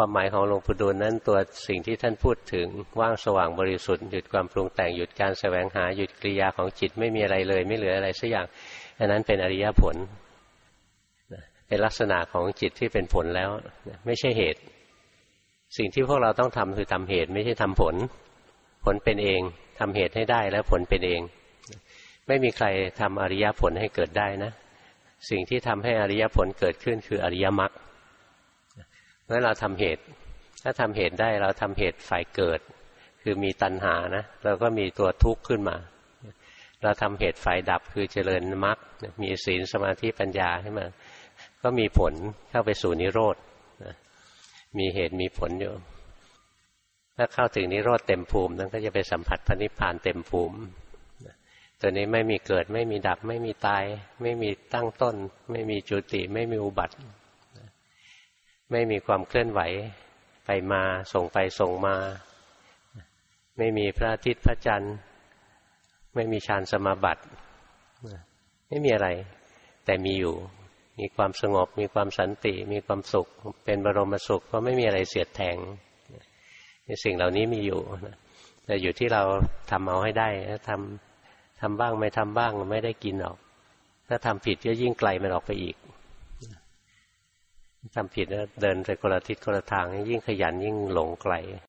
ความหมายของหลวงปู่ดูลนั้นตัวสิ่งที่ท่านพูดถึงว่างสว่างบริสุทธิ์หยุดความปรุงแต่งหยุดการแสวงหาหยุดกิริยาของจิตไม่มีอะไรเลย ไม่เหลืออะไรสักอย่างอันนั้นเป็นอริยผลเป็นลักษณะของจิตที่เป็นผลแล้ว ไม่ใช่เหตุ สิ่งที่พวกเราต้องทำคือทำเหตุไม่ใช่ทำผล ผลเป็นเองทำเหตุให้ได้แล้วผลเป็นเอง ไม่มีใครทำอริยผลให้เกิดได้นะ สิ่งที่ทำให้อริยผลเกิดขึ้นคืออริยมรรค เมื่อเราทำเหตุ ถ้าทำเหตุได้เราทำเหตุฝ่ายเกิด คือมีตัณหานะเราก็มีตัวทุกข์ขึ้นมา เราทำเหตุฝ่ายดับคือเจริญมรรคมีศีลสมาธิปัญญาขึ้นมา ก็มีผลเข้าไปสู่นิโรธมีเหตุมีผลอยู่ ถ้าเข้าถึงนิโรธเต็มภูมินั้นก็จะไปสัมผัสพระนิพพานเต็มภูมิตัวนี้ไม่มีเกิดไม่มีดับไม่มีตาย ไม่มีตั้งต้น ไม่มีจุติไม่มีอุบัติ ไม่มีความเคลื่อนไหวไปมาส่งไปส่งมา ไม่มีพระอาทิตย์พระจันทร์ ไม่มีฌานสมาบัติไม่มีอะไร แต่มีอยู่ มีความสงบ มีความสันติ มีความสุข เป็นบรมสุขก็ไม่มีอะไรเสียดแทงสิ่งเหล่านี้มีอยู่แต่อยู่ที่เราทำเอาให้ได้ทำทำบ้างไม่ทำบ้างไม่ได้กินหรอก ถ้าทำผิดก็ยิ่งไกลมันออกไปอีก ทำผิดแล้วเดินไปคนละทิศคนละทางยิ่งขยันยิ่งหลงไกล